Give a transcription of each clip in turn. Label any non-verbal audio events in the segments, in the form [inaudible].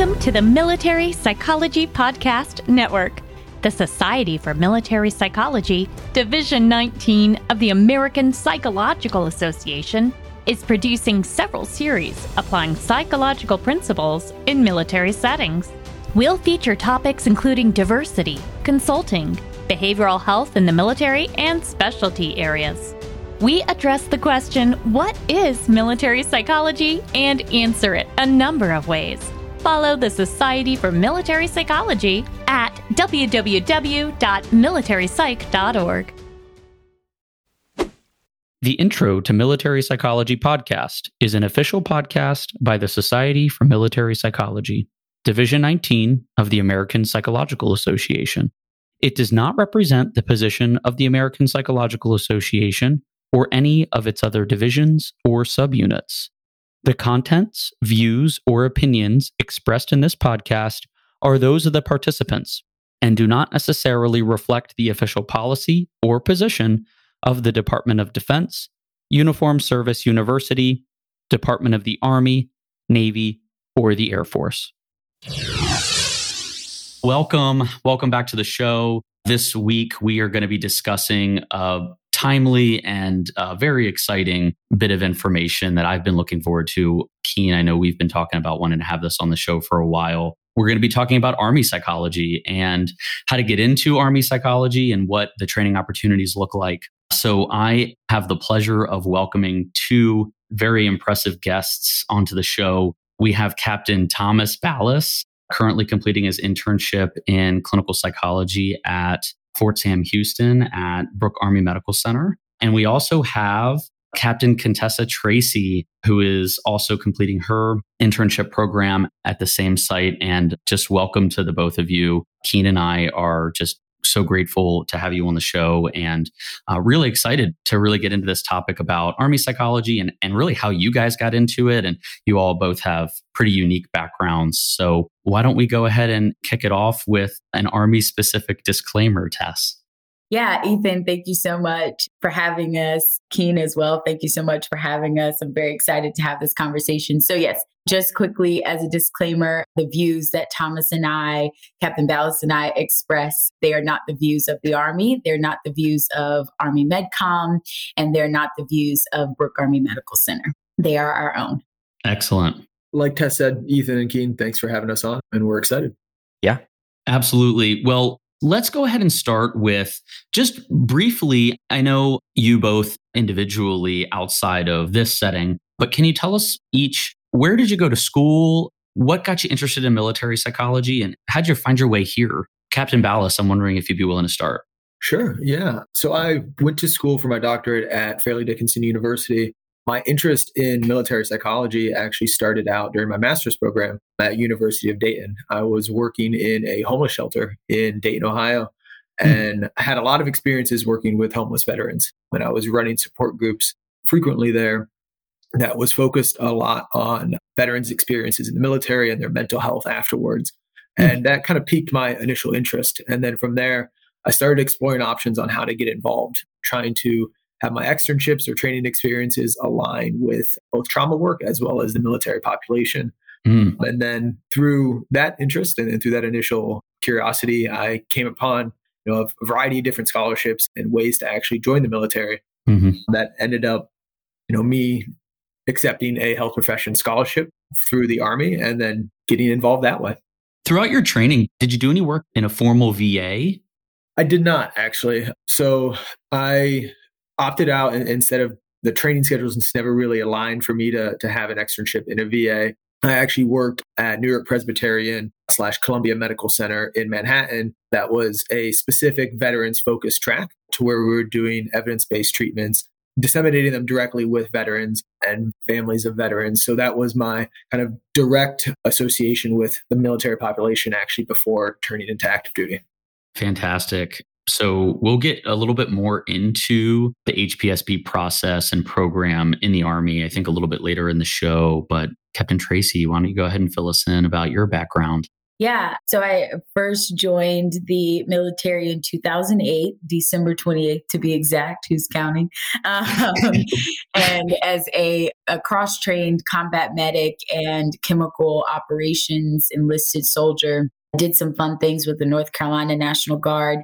Welcome to the Military Psychology Podcast Network, the Society for Military Psychology, Division 19 of the American Psychological Association, is producing several series applying psychological principles in military settings. We'll feature topics including diversity, consulting, behavioral health in the military, and specialty areas. We address the question, What is military psychology? and answer it a number of ways. Follow the Society for Military Psychology at www.militarypsych.org. The Intro to Military Psychology podcast is an official podcast by the Society for Military Psychology, Division 19 of the American Psychological Association. It does not represent the position of the American Psychological Association or any of its other divisions or subunits. The contents, views, or opinions expressed in this podcast are those of the participants and do not necessarily reflect the official policy or position of the Department of Defense, Uniform Service University, Department of the Army, Navy, or the Air Force. Welcome. Welcome back to the show. This week, we are going to be discussing a timely and uh, very exciting bit of information that I've been looking forward to. Keen, I know we've been talking about wanting to have this on the show for a while. We're going to be talking about Army psychology and how to get into Army psychology and what the training opportunities look like. So, I have the pleasure of welcoming two very impressive guests onto the show. We have Captain Thomas Ballas, currently completing his internship in clinical psychology at Fort Sam Houston at Brooke Army Medical Center. And we also have Captain Contessa Tracy, who is also completing her internship program at the same site. And just welcome to the both of you. Keen and I are just so grateful to have you on the show and uh, really excited to really get into this topic about Army psychology and, and really how you guys got into it. And you all both have pretty unique backgrounds. So why don't we go ahead and kick it off with an Army specific disclaimer Tess? Yeah, Ethan, thank you so much for having us. Keen as well. Thank you so much for having us. I'm very excited to have this conversation. So, yes, just quickly as a disclaimer, the views that Thomas and I, Captain Ballas and I express, they are not the views of the Army. They're not the views of Army MedCom, and they're not the views of Brooke Army Medical Center. They are our own. Excellent. Like Tess said, Ethan and Keen, thanks for having us on, and we're excited. Yeah, absolutely. Well, Let's go ahead and start with just briefly. I know you both individually outside of this setting, but can you tell us each where did you go to school? What got you interested in military psychology? And how'd you find your way here? Captain Ballas, I'm wondering if you'd be willing to start. Sure. Yeah. So I went to school for my doctorate at Fairleigh Dickinson University. My interest in military psychology actually started out during my master's program at University of Dayton. I was working in a homeless shelter in Dayton, Ohio, hmm. and mm. I had a lot of experiences working with homeless veterans. When I was running support groups frequently there, that was focused a lot on veterans' experiences in the military and their mental health afterwards. Mm. And that kind of piqued my initial interest. And then from there, I started exploring options on how to get involved, trying to have my externships or training experiences align with both trauma work as well as the military population. Mm. And then through that interest and then through that initial curiosity, I came upon you know a variety of different scholarships and ways to actually join the military. Mm-hmm. That ended up, you know, me accepting a health profession scholarship through the army and then getting involved that way. Throughout your training, did you do any work in a formal VA? I did not actually. So I opted out and instead of the training schedules just never really aligned for me to, to have an externship in a VA. I actually worked at New York Presbyterian slash Columbia Medical Center in Manhattan. That was a specific veterans focused track to where we were doing evidence based treatments, disseminating them directly with veterans and families of veterans. So that was my kind of direct association with the military population actually before turning into active duty. Fantastic. So we'll get a little bit more into the HPSP process and program in the Army, I think a little bit later in the show. But Captain Tracy, why don't you go ahead and fill us in about your background? Yeah. So I first joined the military in 2008, December 28th to be exact. Who's counting? [laughs] Um, and as a, a cross trained combat medic and chemical operations enlisted soldier, did some fun things with the North Carolina National Guard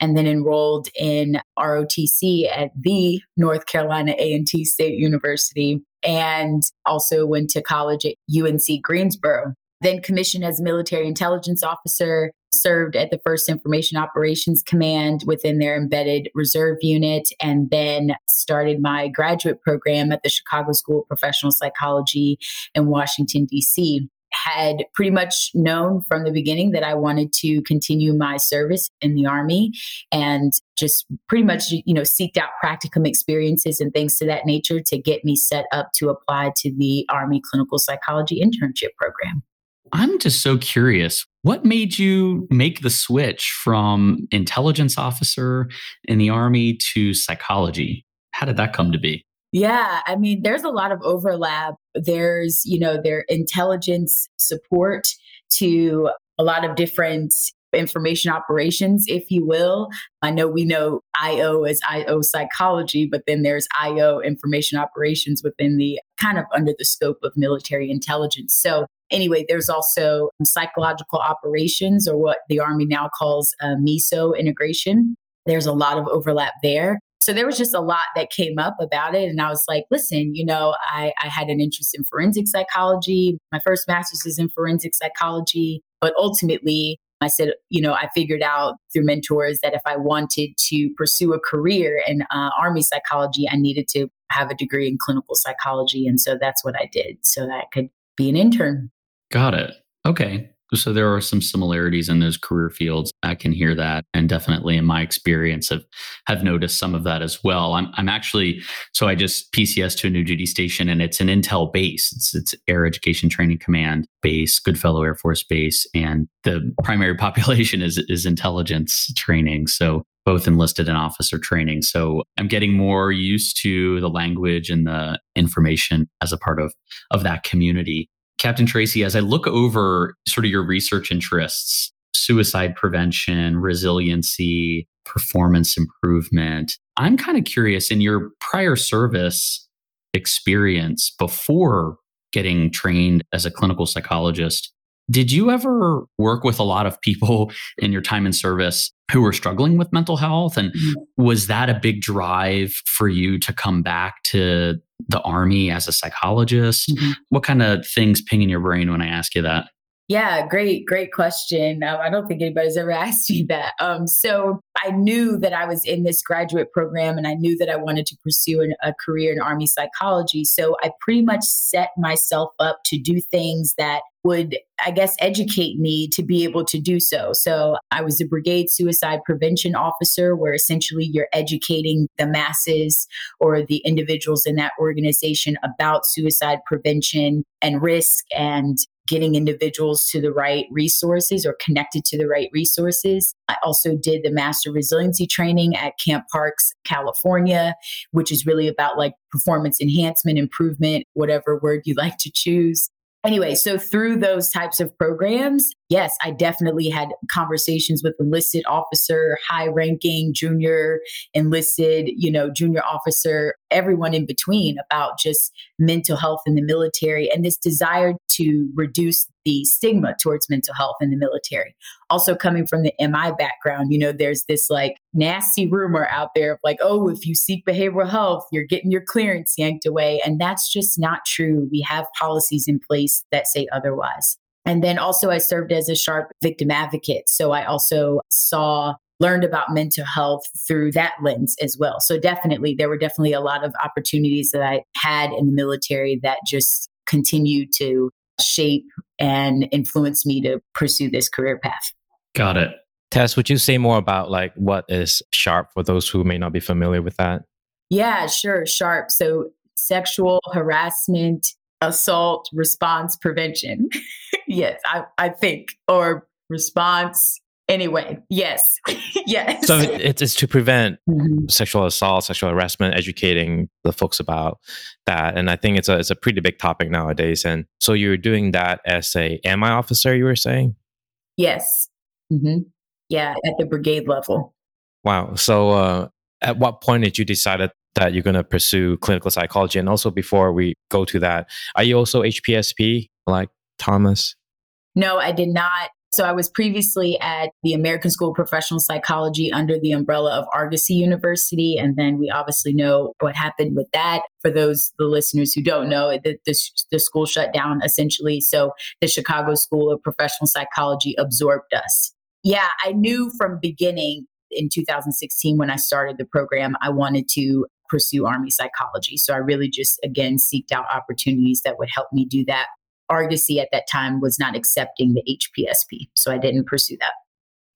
and then enrolled in ROTC at the North Carolina A&T State University and also went to college at UNC Greensboro then commissioned as military intelligence officer, served at the 1st Information Operations Command within their embedded reserve unit, and then started my graduate program at the Chicago School of Professional Psychology in Washington, D.C. Had pretty much known from the beginning that I wanted to continue my service in the Army and just pretty much, you know, seeked out practicum experiences and things to that nature to get me set up to apply to the Army Clinical Psychology Internship Program. I'm just so curious. What made you make the switch from intelligence officer in the Army to psychology? How did that come to be? Yeah, I mean, there's a lot of overlap. There's, you know, their intelligence support to a lot of different information operations, if you will. I know we know IO as IO psychology, but then there's IO information operations within the kind of under the scope of military intelligence. So Anyway, there's also psychological operations, or what the Army now calls uh, MISO integration. There's a lot of overlap there. So there was just a lot that came up about it. And I was like, listen, you know, I, I had an interest in forensic psychology. My first master's is in forensic psychology. But ultimately, I said, you know, I figured out through mentors that if I wanted to pursue a career in uh, Army psychology, I needed to have a degree in clinical psychology. And so that's what I did so that I could be an intern. Got it. Okay. So there are some similarities in those career fields. I can hear that, and definitely in my experience have have noticed some of that as well. I'm I'm actually so I just PCS to a new duty station, and it's an Intel base. It's it's Air Education Training Command base, Goodfellow Air Force Base, and the primary [laughs] population is is intelligence training. So both enlisted and officer training. So I'm getting more used to the language and the information as a part of of that community. Captain Tracy, as I look over sort of your research interests, suicide prevention, resiliency, performance improvement, I'm kind of curious in your prior service experience before getting trained as a clinical psychologist, did you ever work with a lot of people in your time in service who were struggling with mental health? And mm-hmm. was that a big drive for you to come back to the Army as a psychologist? Mm-hmm. What kind of things ping in your brain when I ask you that? Yeah, great, great question. Um, I don't think anybody's ever [laughs] asked me that. Um, so I knew that I was in this graduate program and I knew that I wanted to pursue an, a career in Army psychology. So I pretty much set myself up to do things that would, I guess, educate me to be able to do so. So I was a brigade suicide prevention officer, where essentially you're educating the masses or the individuals in that organization about suicide prevention and risk and getting individuals to the right resources or connected to the right resources. I also did the master resiliency training at Camp Parks, California, which is really about like performance enhancement, improvement, whatever word you like to choose. Anyway, so through those types of programs, yes, I definitely had conversations with enlisted officer, high ranking, junior enlisted, you know, junior officer, everyone in between about just mental health in the military and this desire to reduce the stigma towards mental health in the military. Also, coming from the MI background, you know, there's this like nasty rumor out there of like, oh, if you seek behavioral health, you're getting your clearance yanked away. And that's just not true. We have policies in place that say otherwise. And then also, I served as a sharp victim advocate. So I also saw learned about mental health through that lens as well. So definitely, there were definitely a lot of opportunities that I had in the military that just continued to shape and influence me to pursue this career path. Got it. Tess, would you say more about like what is SHARP for those who may not be familiar with that? Yeah, sure. SHARP. So sexual harassment, assault response prevention. [laughs] yes, I, I think, or response anyway yes [laughs] yes so it's, it's to prevent mm-hmm. sexual assault sexual harassment educating the folks about that and i think it's a it's a pretty big topic nowadays and so you're doing that as a mi officer you were saying Yes. Mm-hmm. Yeah, at the brigade level. Wow. So, uh, at what point did you decide that you're going to pursue clinical psychology? And also, before we go to that, are you also HPSP like Thomas? No, I did not. So I was previously at the American School of Professional Psychology under the umbrella of Argosy University. And then we obviously know what happened with that. For those, the listeners who don't know, the, the, the school shut down essentially. So the Chicago School of Professional Psychology absorbed us. Yeah, I knew from beginning in 2016 when I started the program, I wanted to pursue Army psychology. So I really just, again, seeked out opportunities that would help me do that Argosy at that time was not accepting the HPSP. So I didn't pursue that.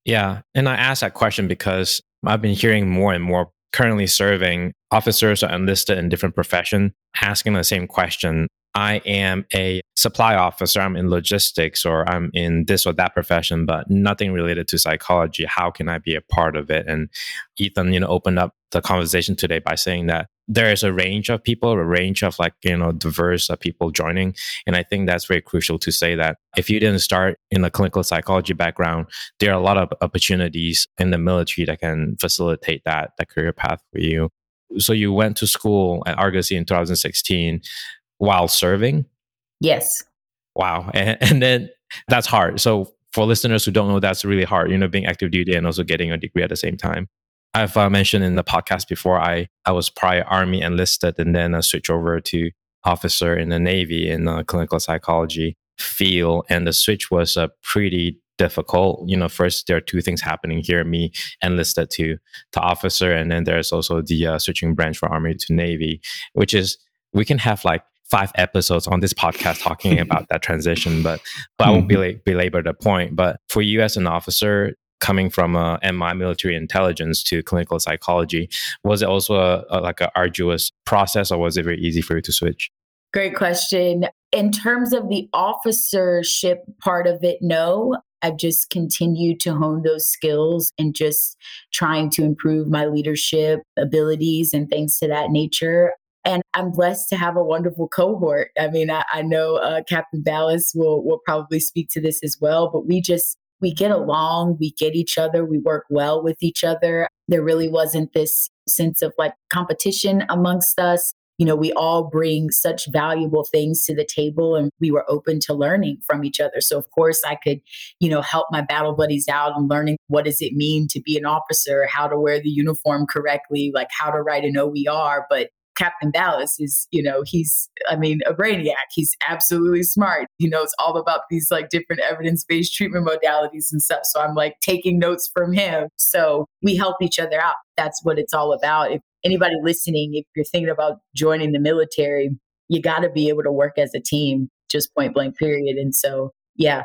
Yeah. And I asked that question because I've been hearing more and more currently serving officers or enlisted in different profession asking the same question I am a supply officer, I'm in logistics or I'm in this or that profession, but nothing related to psychology. How can I be a part of it? And Ethan, you know, opened up the conversation today by saying that there is a range of people, a range of like, you know, diverse uh, people joining. And I think that's very crucial to say that if you didn't start in a clinical psychology background, there are a lot of opportunities in the military that can facilitate that, that career path for you. So you went to school at Argosy in 2016 while serving? Yes. Wow. [laughs] And, and then that's hard. So for listeners who don't know, that's really hard, you know, being active duty and also getting a degree at the same time. I've uh, mentioned in the podcast before, I, I was prior Army enlisted and then I switched over to officer in the Navy in the clinical psychology field. And the switch was a pretty difficult. You know, first there are two things happening here: me enlisted to to officer, and then there's also the uh, switching branch from Army to Navy, which is we can have like five episodes on this podcast talking about [laughs] that transition, but but I won't mm-hmm. belabor the point. But for you as an officer coming from a MI military intelligence to clinical psychology, was it also a, a, like an arduous process, or was it very easy for you to switch? Great question. In terms of the officership part of it, no. I've just continued to hone those skills and just trying to improve my leadership abilities and things to that nature. And I'm blessed to have a wonderful cohort. I mean, I, I know uh, Captain Ballas will will probably speak to this as well, but we just we get along, we get each other, we work well with each other. There really wasn't this sense of like competition amongst us. You know, we all bring such valuable things to the table and we were open to learning from each other. So of course I could, you know, help my battle buddies out and learning what does it mean to be an officer, how to wear the uniform correctly, like how to write an OER, but Captain Ballas is, you know, he's, I mean, a brainiac. He's absolutely smart. He knows all about these like different evidence based treatment modalities and stuff. So I'm like taking notes from him. So we help each other out. That's what it's all about. If anybody listening, if you're thinking about joining the military, you got to be able to work as a team, just point blank, period. And so, yeah,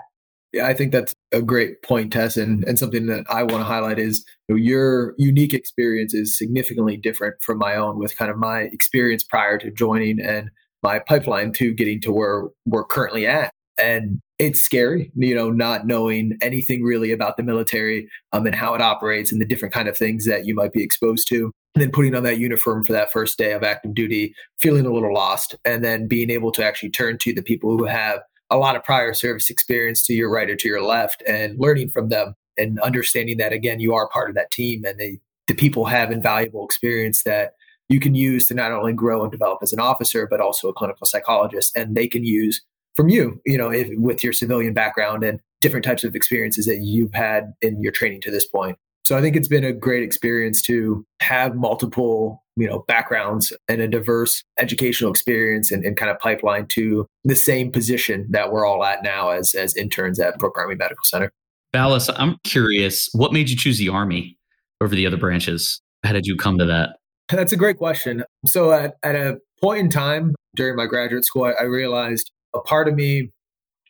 yeah, I think that's a great point, Tess, and, and something that I want to highlight is you know, your unique experience is significantly different from my own with kind of my experience prior to joining and my pipeline to getting to where we're currently at. And it's scary, you know, not knowing anything really about the military um, and how it operates and the different kind of things that you might be exposed to. And then putting on that uniform for that first day of active duty, feeling a little lost, and then being able to actually turn to the people who have a lot of prior service experience to your right or to your left and learning from them and understanding that again you are part of that team and they the people have invaluable experience that you can use to not only grow and develop as an officer but also a clinical psychologist and they can use from you you know if, with your civilian background and different types of experiences that you've had in your training to this point. So I think it's been a great experience to have multiple, you know, backgrounds and a diverse educational experience and, and kind of pipeline to the same position that we're all at now as as interns at Brooke Army Medical Center. Ballas, I'm curious, what made you choose the Army over the other branches? How did you come to that? That's a great question. So at, at a point in time during my graduate school, I, I realized a part of me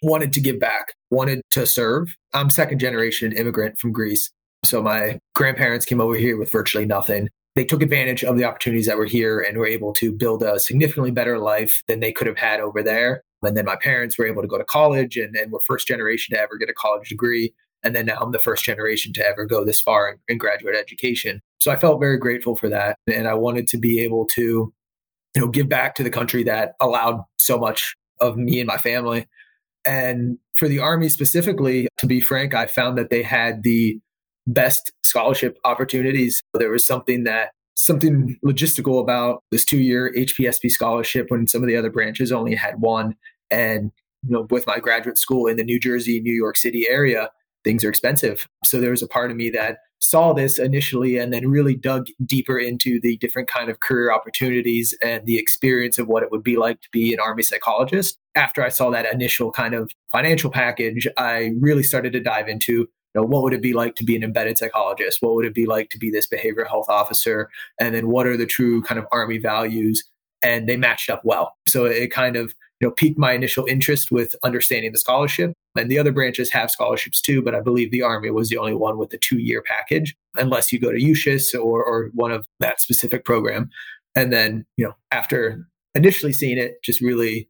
wanted to give back, wanted to serve. I'm second generation immigrant from Greece. So my grandparents came over here with virtually nothing. They took advantage of the opportunities that were here and were able to build a significantly better life than they could have had over there. And then my parents were able to go to college and, and were first generation to ever get a college degree. And then now I'm the first generation to ever go this far in, in graduate education. So I felt very grateful for that. And I wanted to be able to, you know, give back to the country that allowed so much of me and my family And for the Army specifically, to be frank, I found that they had the best scholarship opportunities. There was something that something logistical about this two year HPSP scholarship when some of the other branches only had one. And you know, with my graduate school in the New Jersey, New York City area, things are expensive. So there was a part of me that saw this initially and then really dug deeper into the different kind of career opportunities and the experience of what it would be like to be an army psychologist after i saw that initial kind of financial package i really started to dive into you know what would it be like to be an embedded psychologist? What would it be like to be this behavioral health officer? And then what are the true kind of army values? And they matched up well. So it kind of you know piqued my initial interest with understanding the scholarship. And the other branches have scholarships too but i believe the army was the only one with the two year package unless you go to USUHS or, or one of that specific program. And then you know after initially seeing it just really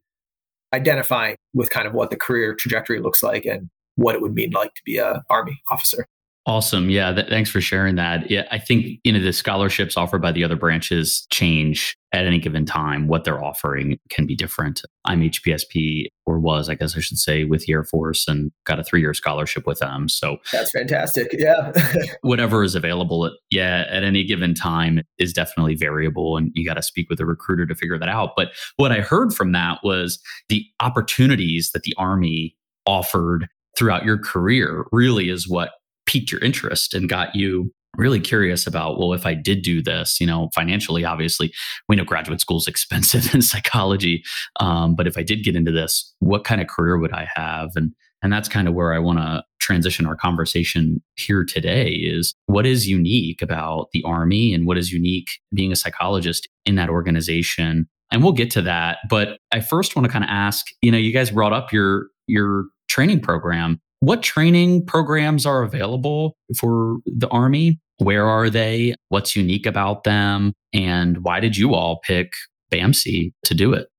identifying with kind of what the career trajectory looks like and what it would mean like to be a army officer Awesome. Yeah. Th- thanks for sharing that. Yeah. I think, you know, the scholarships offered by the other branches change at any given time. What they're offering can be different. I'm HPSP or was, I guess I should say, with the Air Force and got a three year scholarship with them. So that's fantastic. Yeah. [laughs] whatever is available at, yeah, at any given time is definitely variable and you got to speak with a recruiter to figure that out. But what I heard from that was the opportunities that the Army offered throughout your career really is what piqued your interest and got you really curious about well if i did do this you know financially obviously we know graduate school is [laughs] expensive in psychology um, but if i did get into this what kind of career would i have? And and that's kind of where i want to transition our conversation here today is what is unique about the army and what is unique being a psychologist in that organization? And we'll get to that but i first want to kind of ask you know you guys brought up your your training program what training programs are available for the Army? Where are they? What's unique about them? And why did you all pick BAMC to do it?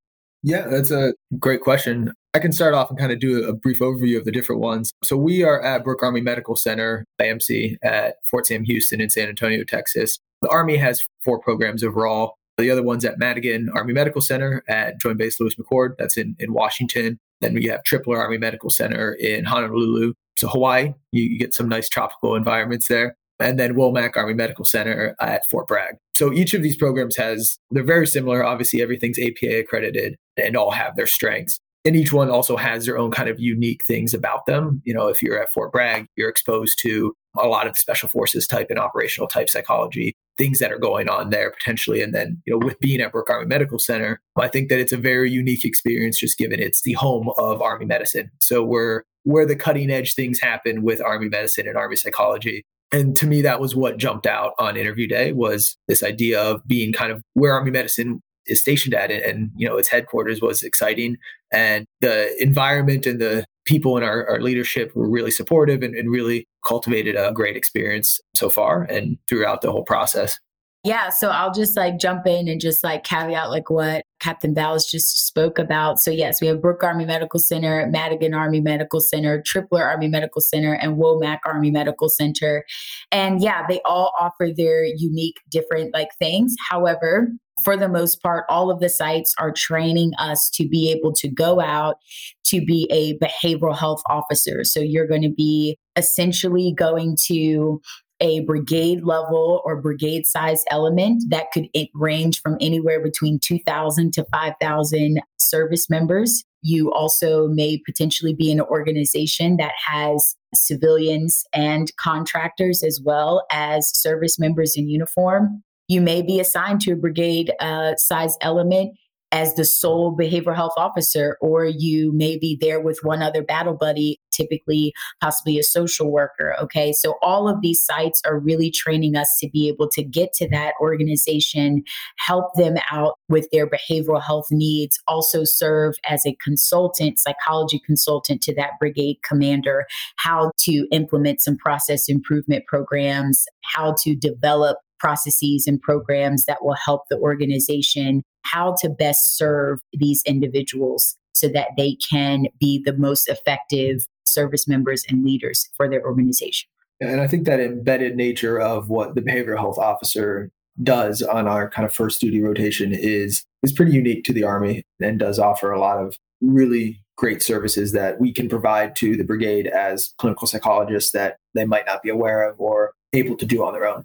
Yeah, that's a great question. I can start off and kind of do a brief overview of the different ones. So we are at Brooke Army Medical Center, BAMC, at Fort Sam Houston in San Antonio, Texas. The Army has four programs overall. The other one's at Madigan Army Medical Center at Joint Base Lewis McChord, that's in, in Washington. Then we have Tripler Army Medical Center in Honolulu. So Hawaii, you, you get some nice tropical environments there. And then Womack Army Medical Center at Fort Bragg. So each of these programs has, they're very similar. Obviously, everything's APA accredited and all have their strengths. And each one also has their own kind of unique things about them. You know, if you're at Fort Bragg, you're exposed to a lot of special forces type and operational type psychology things that are going on there potentially. And then, you know, with being at Brooke Army Medical Center, I think that it's a very unique experience just given it's the home of Army medicine. So we're where the cutting edge things happen with Army medicine and Army psychology. And to me, that was what jumped out on interview day was this idea of being kind of where Army medicine is stationed at and, and you know its headquarters was exciting and the environment and the people in our, our leadership were really supportive and, and really cultivated a great experience so far and throughout the whole process. Yeah, so I'll just like jump in and just like caveat like what Captain Ballas just spoke about. So yes, we have Brooke Army Medical Center, Madigan Army Medical Center, Tripler Army Medical Center, and Womack Army Medical Center. And yeah, they all offer their unique different like things. However, for the most part, all of the sites are training us to be able to go out to be a behavioral health officer. So you're going to be essentially going to a brigade level or brigade size element that could range from anywhere between 2,000 to 5,000 service members. You also may potentially be an organization that has civilians and contractors as well as service members in uniform. You may be assigned to a brigade uh, size element as the sole behavioral health officer, or you may be there with one other battle buddy, typically possibly a social worker. Okay. So all of these sites are really training us to be able to get to that organization, help them out with their behavioral health needs, also serve as a consultant, psychology consultant to that brigade commander, how to implement some process improvement programs, how to develop processes and programs that will help the organization how to best serve these individuals so that they can be the most effective service members and leaders for their organization. And I think that embedded nature of what the behavioral health officer does on our kind of first duty rotation is is pretty unique to the army and does offer a lot of really great services that we can provide to the brigade as clinical psychologists that they might not be aware of or able to do on their own.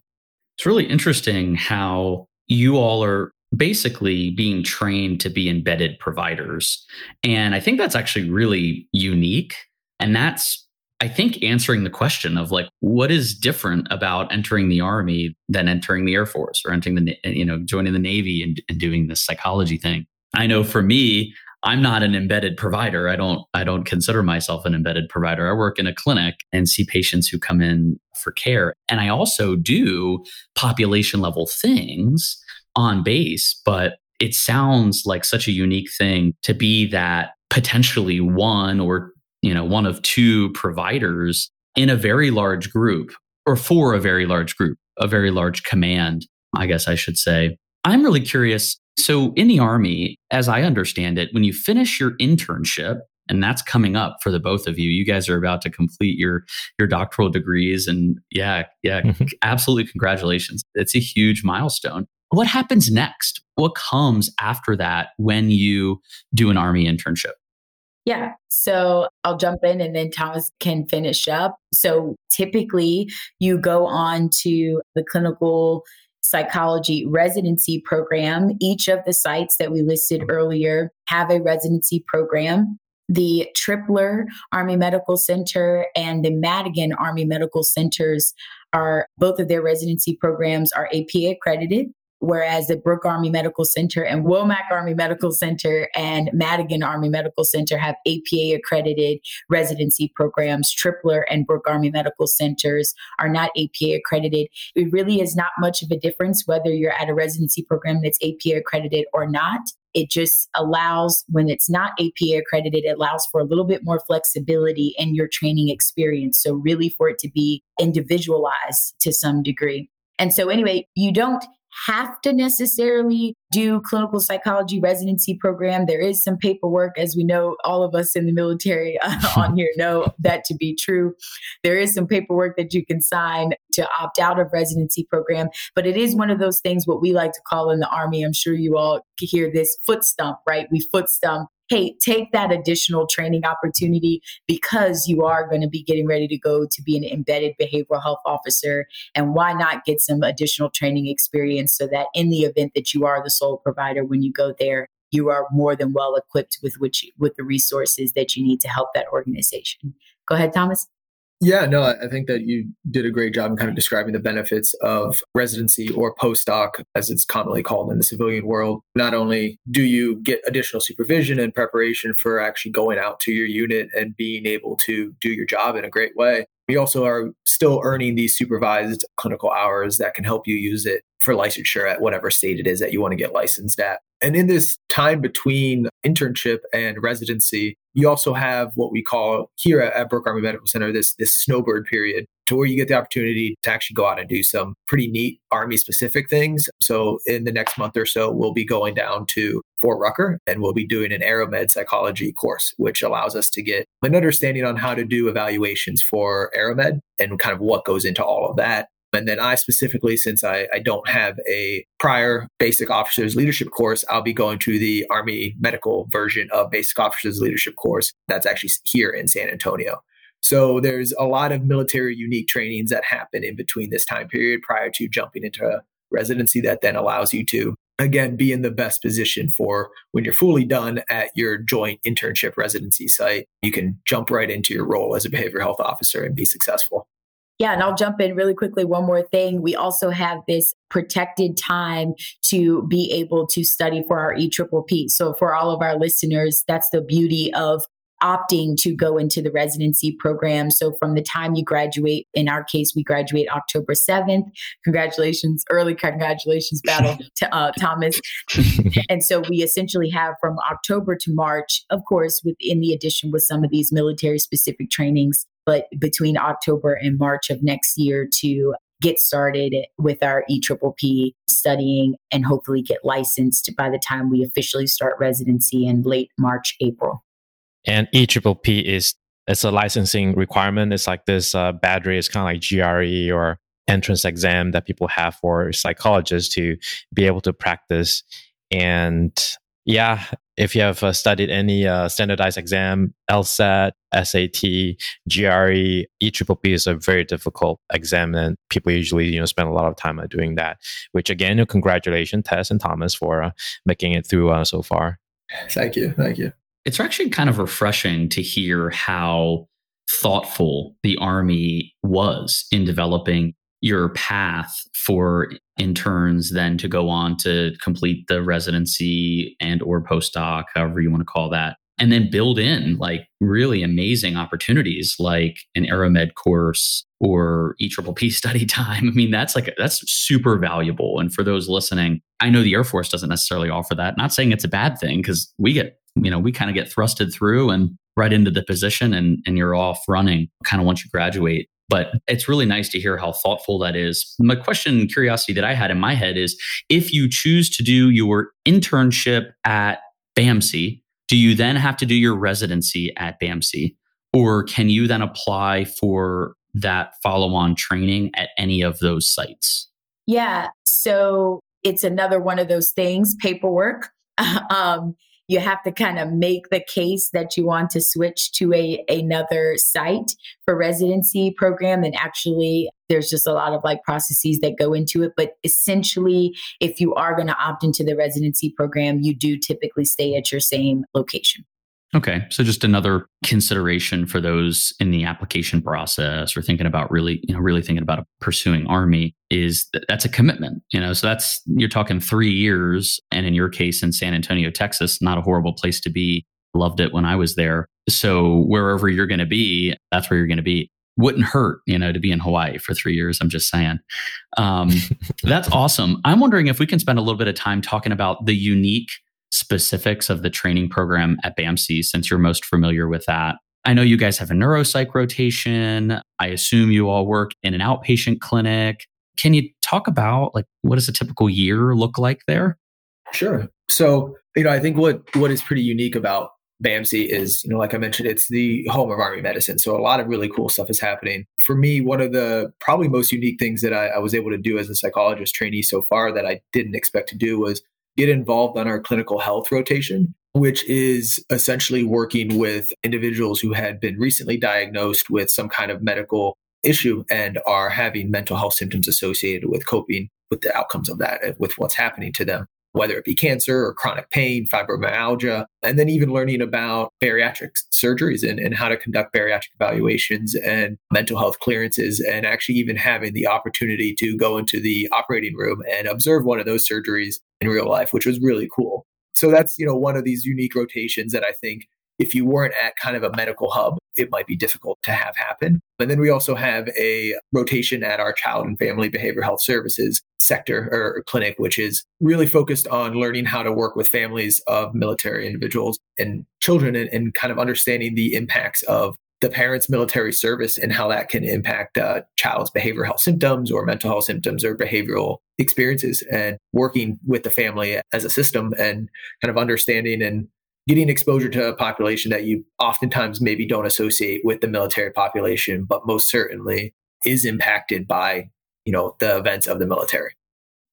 It's really interesting how you all are basically being trained to be embedded providers. And I think that's actually really unique. And that's, I think, answering the question of like, what is different about entering the army than entering the Air Force or entering the, you know, joining the Navy and, and doing this psychology thing? I know for me, I'm not an embedded provider. I don't I don't consider myself an embedded provider. I work in a clinic and see patients who come in for care. And I also do population level things on base, but it sounds like such a unique thing to be that potentially one or you know one of two providers in a very large group or for a very large group, a very large command, I guess I should say. I'm really curious. So, in the Army, as I understand it, when you finish your internship, and that's coming up for the both of you. You guys are about to complete your your doctoral degrees, and yeah, yeah, mm-hmm. absolutely, congratulations! It's a huge milestone. What happens next? What comes after that when you do an Army internship? Yeah. So I'll jump in and then Thomas can finish up. So typically you go on to the clinical psychology residency program. Each of the sites that we listed earlier have a residency program. The Tripler Army Medical Center and the Madigan Army Medical Centers are both of their residency programs are APA accredited whereas the Brooke Army Medical Center and Womack Army Medical Center and Madigan Army Medical Center have APA accredited residency programs. Tripler and Brooke Army Medical Centers are not APA accredited. It really is not much of a difference whether you're at a residency program that's APA accredited or not. It just allows, when it's not APA accredited, it allows for a little bit more flexibility in your training experience. So, really, for it to be individualized to some degree. And so, anyway, you don't have to necessarily do clinical psychology residency program. There is some paperwork, as we know, all of us in the military uh, [laughs] on here know that to be true. There is some paperwork that you can sign to opt out of residency program, but it is one of those things what we like to call in the army. I'm sure you all hear this foot stump, right? We foot stump hey, take that additional training opportunity because you are going to be getting ready to go to be an embedded behavioral health officer. And why not get some additional training experience so that in the event that you are the sole provider when you go there, you are more than well equipped with which with the resources that you need to help that organization. Go ahead, Thomas. Yeah, no, I think that you did a great job in kind of describing the benefits of residency or postdoc, as it's commonly called in the civilian world. Not only do you get additional supervision and preparation for actually going out to your unit and being able to do your job in a great way, you also are still earning these supervised clinical hours that can help you use it for licensure at whatever state it is that you want to get licensed at. And in this time between internship and residency, you also have what we call here at Brooke Army Medical Center this this snowbird period to where you get the opportunity to actually go out and do some pretty neat army specific things. So in the next month or so, we'll be going down to Fort Rucker and we'll be doing an aeromed psychology course, which allows us to get an understanding on how to do evaluations for aeromed and kind of what goes into all of that. And then I specifically, since I, I don't have a prior basic officers leadership course, I'll be going to the Army medical version of basic officers leadership course that's actually here in San Antonio. So there's a lot of military unique trainings that happen in between this time period prior to jumping into residency that then allows you to again be in the best position for when you're fully done at your joint internship residency site you can jump right into your role as a behavioral health officer and be successful yeah, and I'll jump in really quickly. One more thing. We also have this protected time to be able to study for our EPPP. So, for all of our listeners, that's the beauty of opting to go into the residency program. So, from the time you graduate, in our case, we graduate October 7th. Congratulations, early congratulations, [laughs] battle to uh, Thomas. [laughs] and so, we essentially have from October to March, of course, within the addition with some of these military specific trainings but between October and March of next year to get started with our EPPP studying and hopefully get licensed by the time we officially start residency in late March, April. And EPPP is it's a licensing requirement. It's like this uh, battery. It's kind of like GRE or entrance exam that people have for psychologists to be able to practice. And yeah, if you have uh, studied any uh, standardized exam, LSAT, SAT, GRE, EPPP is a very difficult exam, and people usually you know spend a lot of time doing that. Which again, congratulations, Tess and Thomas, for uh, making it through uh, so far. Thank you, thank you. It's actually kind of refreshing to hear how thoughtful the Army was in developing your path for interns then to go on to complete the residency and or postdoc however you want to call that and then build in like really amazing opportunities like an aeromed course or EPPP study [laughs] time. I mean, that's like, that's super valuable. And for those listening, I know the Air Force doesn't necessarily offer that. Not saying it's a bad thing because we get, you know, we kind of get thrusted through and right into the position and, and you're off running kind of once you graduate. But it's really nice to hear how thoughtful that is. My question and curiosity that I had in my head is if you choose to do your internship at BAMC, do you then have to do your residency at BAMC? Or can you then apply for that follow on training at any of those sites? Yeah. So it's another one of those things paperwork. [laughs] um, you have to kind of make the case that you want to switch to a another site for residency program and actually there's just a lot of like processes that go into it but essentially if you are going to opt into the residency program you do typically stay at your same location Okay. So just another consideration for those in the application process or thinking about really, you know, really thinking about pursuing army is that that's a commitment, you know, so that's, you're talking three years. And in your case in San Antonio, Texas, not a horrible place to be. Loved it when I was there. So wherever you're going to be, that's where you're going to be. Wouldn't hurt, you know, to be in Hawaii for three years. I'm just saying. Um, [laughs] that's awesome. I'm wondering if we can spend a little bit of time talking about the unique specifics of the training program at BAMC since you're most familiar with that. I know you guys have a neuropsych rotation. I assume you all work in an outpatient clinic. Can you talk about like what does a typical year look like there? Sure. So, you know, I think what what is pretty unique about BAMC is, you know, like I mentioned, it's the home of Army medicine. So a lot of really cool stuff is happening. For me, one of the probably most unique things that I, I was able to do as a psychologist trainee so far that I didn't expect to do was get involved on our clinical health rotation, which is essentially working with individuals who had been recently diagnosed with some kind of medical issue and are having mental health symptoms associated with coping with the outcomes of that, with what's happening to them whether it be cancer or chronic pain, fibromyalgia, and then even learning about bariatric surgeries and, and how to conduct bariatric evaluations and mental health clearances, and actually even having the opportunity to go into the operating room and observe one of those surgeries in real life, which was really cool. So that's, you know, one of these unique rotations that I think if you weren't at kind of a medical hub, it might be difficult to have happen. And then we also have a rotation at our child and family behavioral health services sector or clinic, which is really focused on learning how to work with families of military individuals and children and, and kind of understanding the impacts of the parent's military service and how that can impact a child's behavioral health symptoms or mental health symptoms or behavioral experiences and working with the family as a system and kind of understanding and getting exposure to a population that you oftentimes maybe don't associate with the military population, but most certainly is impacted by, you know, the events of the military.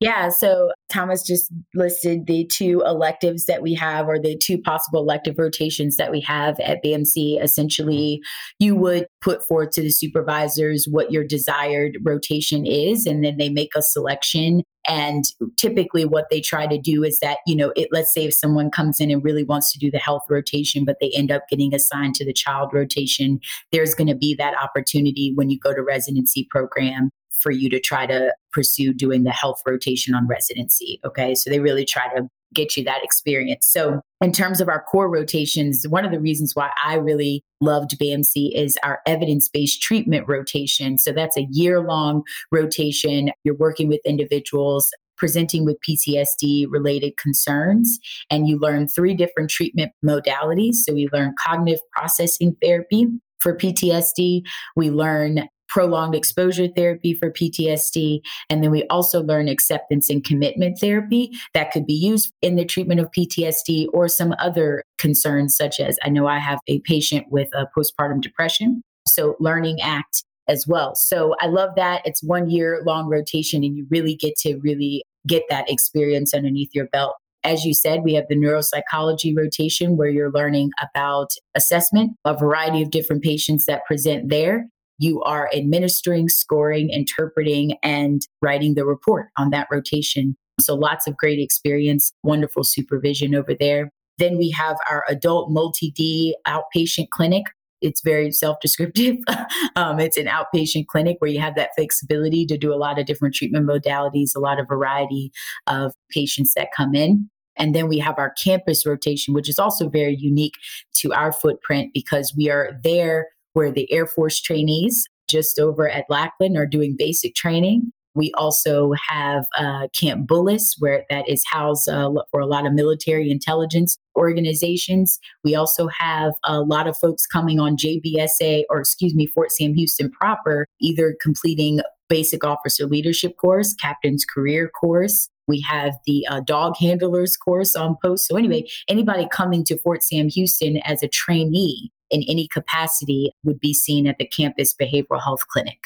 Yeah, so Thomas just listed the two electives that we have, or the two possible elective rotations that we have at BMC. Essentially, you would put forth to the supervisors what your desired rotation is, and then they make a selection. And typically, what they try to do is that, you know, it, let's say if someone comes in and really wants to do the health rotation, but they end up getting assigned to the child rotation, there's going to be that opportunity when you go to residency program for you to try to pursue doing the health rotation on residency. Okay. So they really try to get you that experience. So, in terms of our core rotations, one of the reasons why I really loved BAMC is our evidence based treatment rotation. So, that's a year long rotation. You're working with individuals presenting with PTSD related concerns, and you learn three different treatment modalities. So, we learn cognitive processing therapy. For PTSD, we learn prolonged exposure therapy for PTSD. And then we also learn acceptance and commitment therapy that could be used in the treatment of PTSD or some other concerns, such as I know I have a patient with a postpartum depression. So, learning ACT as well. So, I love that. It's one year long rotation, and you really get to really get that experience underneath your belt As you said, we have the neuropsychology rotation where you're learning about assessment, a variety of different patients that present there. You are administering, scoring, interpreting, and writing the report on that rotation. So lots of great experience, wonderful supervision over there. Then we have our adult multi D outpatient clinic. It's very self descriptive. [laughs] um, it's an outpatient clinic where you have that flexibility to do a lot of different treatment modalities, a lot of variety of patients that come in. And then we have our campus rotation, which is also very unique to our footprint because we are there where the Air Force trainees just over at Lackland are doing basic training. We also have uh, Camp Bullis, where that is housed uh, for a lot of military intelligence organizations. We also have a lot of folks coming on JBSA, or excuse me, Fort Sam Houston proper, either completing basic officer leadership course, captain's career course. We have the uh, dog handlers course on post. So, anyway, anybody coming to Fort Sam Houston as a trainee in any capacity would be seen at the campus behavioral health clinic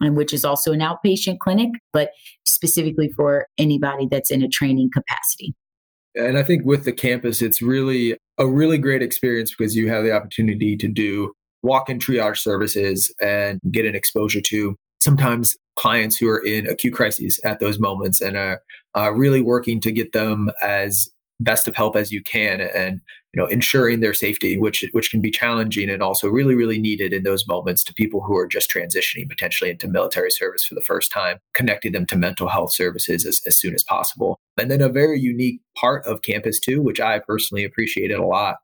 and which is also an outpatient clinic, but specifically for anybody that's in a training capacity. And I think with the campus, it's really a really great experience because you have the opportunity to do walk in triage services and get an exposure to sometimes clients who are in acute crises at those moments and are uh, really working to get them as best of help as you can and you know ensuring their safety which which can be challenging and also really really needed in those moments to people who are just transitioning potentially into military service for the first time connecting them to mental health services as, as soon as possible. And then a very unique part of campus too which i personally appreciated a lot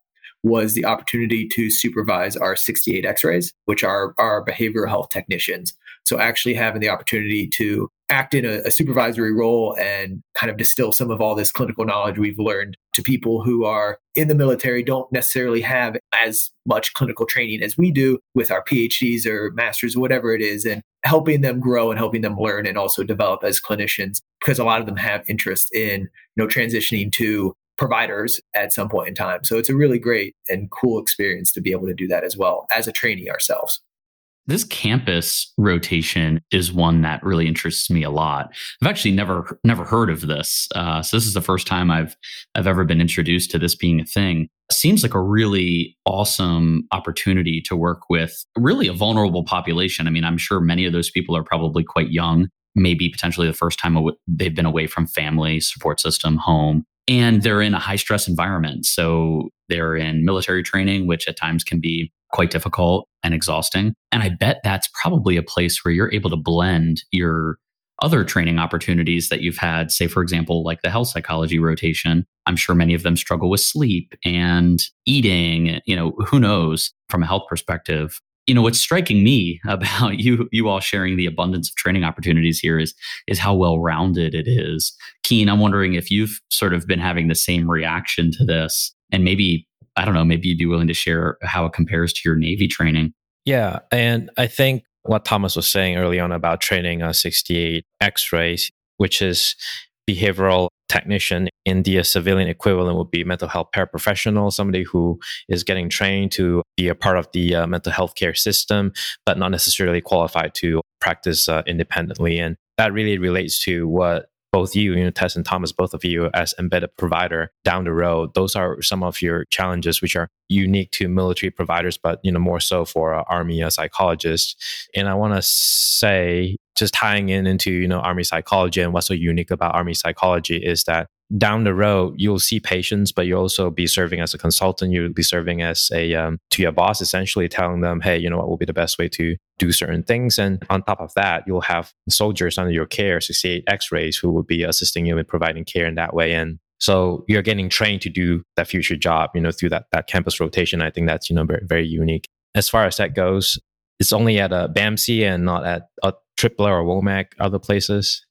was the opportunity to supervise our 68 x-rays which are our behavioral health technicians. So actually having the opportunity to act in a, a, supervisory role and kind of distill some of all this clinical knowledge we've learned to people who are in the military don't necessarily have as much clinical training as we do with our PhDs or masters or whatever it is and helping them grow and helping them learn and also develop as clinicians because a lot of them have interest in you know transitioning to providers at some point in time. So it's a really great and cool experience to be able to do that as well as a trainee ourselves this campus rotation is one that really interests me a lot. I've actually never never heard of this, uh, so this is the first time I've I've ever been introduced to this being a thing. seems like a really awesome opportunity to work with really a vulnerable population. I mean, I'm sure many of those people are probably quite young, maybe potentially the first time they've been away from family, support system, home, and they're in a high stress environment. So they're in military training, which at times can be quite difficult and exhausting. And I bet that's probably a place where you're able to blend your other training opportunities that you've had, say, for example, like the health psychology rotation. I'm sure many of them struggle with sleep and eating, you know, who knows from a health perspective. You know, what's striking me [laughs] about you you all sharing the abundance of training opportunities here is is how well rounded it is. Keen, I'm wondering if you've sort of been having the same reaction to this and maybe I don't know, maybe you'd be willing to share how it compares to your Navy training. Yeah. And I think what Thomas was saying early on about training a 68 X rays, which is behavioral technician in the civilian equivalent would be mental health paraprofessional, somebody who is getting trained to be a part of the uh, mental health care system, but not necessarily qualified to practice uh, independently. And that really relates to what both you, Tess and Thomas, both of you as embedded provider down the road, those are some of your challenges, which are unique to military providers, but, you know, more so for uh, Army uh, psychologists. And I want to say, just tying in into, you know, Army psychology and what's so unique about Army psychology is that down the road, you'll see patients, but you'll also be serving as a consultant. You'll be serving as a um, to your boss, essentially telling them, "Hey, you know what will be the best way to do certain things." And on top of that, you'll have soldiers under your care, 68 X-rays, who will be assisting you in providing care in that way. And so you're getting trained to do that future job, you know, through that that campus rotation. I think that's you know very, very unique. As far as that goes, it's only at a BAMC and not at a AAA or Womack other places.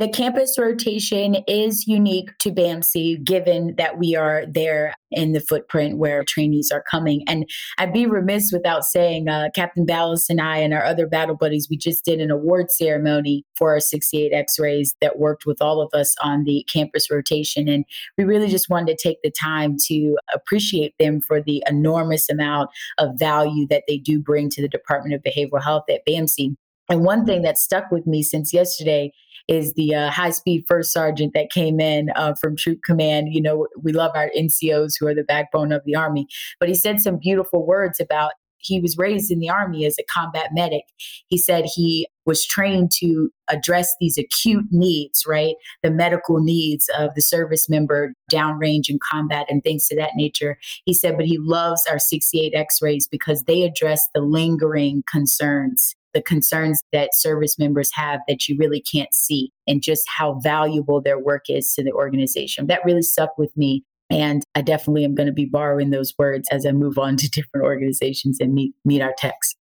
The campus rotation is unique to BAMC given that we are there in the footprint where trainees are coming. And I'd be remiss without saying uh, Captain Ballas and I and our other battle buddies, we just did an award ceremony for our 68 X-rays that worked with all of us on the campus rotation. And we really just wanted to take the time to appreciate them for the enormous amount of value that they do bring to the Department of Behavioral Health at BAMC And one thing that stuck with me since yesterday is the uh, high speed first sergeant that came in uh, from Troop Command. You know, we love our NCOs who are the backbone of the Army, but he said some beautiful words about he was raised in the Army as a combat medic. He said he was trained to address these acute needs, right? The medical needs of the service member downrange in combat and things to that nature. He said, but he loves our 68 x rays because they address the lingering concerns the concerns that service members have that you really can't see and just how valuable their work is to the organization. That really stuck with me. And I definitely am going to be borrowing those words as I move on to different organizations and meet, meet our techs.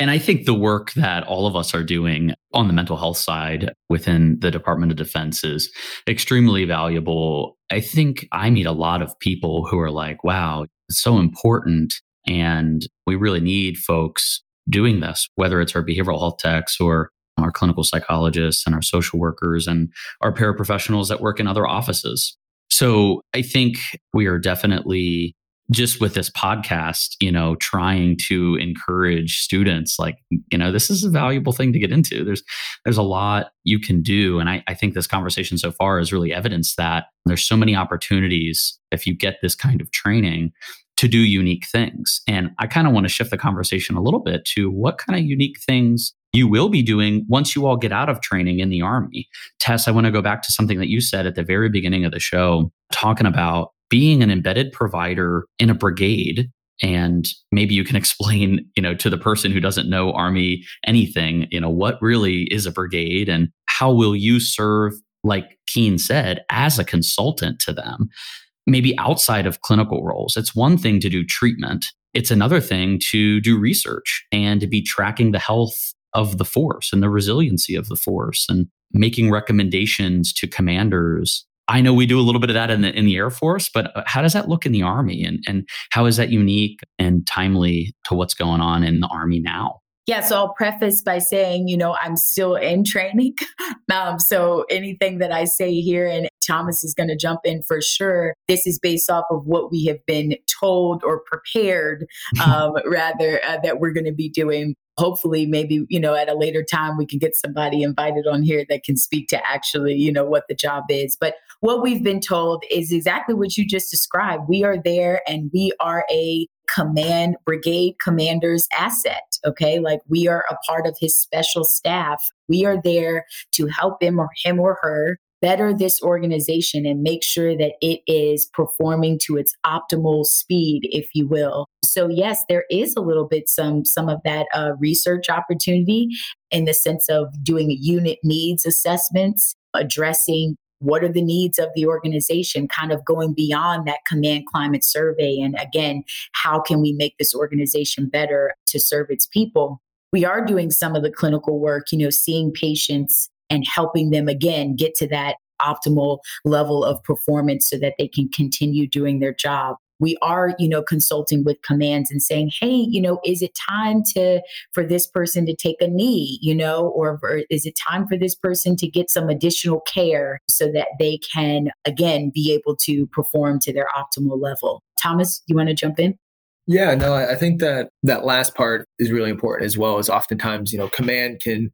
And I think the work that all of us are doing on the mental health side within the Department of Defense is extremely valuable. I think I meet a lot of people who are like, wow, it's so important. And we really need folks doing this, whether it's our behavioral health techs or our clinical psychologists and our social workers and our paraprofessionals that work in other offices. So I think we are definitely just with this podcast, you know, trying to encourage students like, you know, this is a valuable thing to get into. There's there's a lot you can do. And I, I think this conversation so far has really evidence that there's so many opportunities if you get this kind of training to do unique things. And I kind of want to shift the conversation a little bit to what kind of unique things you will be doing once you all get out of training in the Army. Tess, I want to go back to something that you said at the very beginning of the show, talking about being an embedded provider in a brigade. And maybe you can [laughs] explain, you know, to the person who doesn't know Army anything, you know, what really is a brigade and how will you serve, like Keen said, as a consultant to them? Maybe outside of clinical roles. It's one thing to do treatment, it's another thing to do research and to be tracking the health of the force and the resiliency of the force and making recommendations to commanders. I know we do a little bit of that in the in the Air Force, but uh, how does that look in the Army and and how is that unique and timely to what's going on in the Army now? Yeah, so I'll preface by saying, you know, I'm still in training. [laughs] Um, so anything that I say here, and Thomas is going to jump in for sure, this is based off of what we have been told or prepared, [laughs] um, rather, uh, that we're going to be doing. Hopefully, maybe, you know, at a later time, we can get somebody invited on here that can speak to actually, you know, what the job is. But what we've been told is exactly what you just described. We are there and we are a command brigade commander's asset. Okay. Like we are a part of his special staff. We are there to help him or him or her better this organization and make sure that it is performing to its optimal speed if you will so yes there is a little bit some some of that uh, research opportunity in the sense of doing unit needs assessments addressing what are the needs of the organization, kind of going beyond that command climate survey. And again, how can we make this organization better to serve its people? We are doing some of the clinical work, you know, seeing patients and helping them again get to that optimal level of performance so that they can continue doing their job. We are you know consulting with commands and saying hey you know is it time to for this person to take a knee you know or, or is it time for this person to get some additional care so that they can again be able to perform to their optimal level? Thomas you want to jump in? Yeah no i think that that last part is really important as well as oftentimes you know command can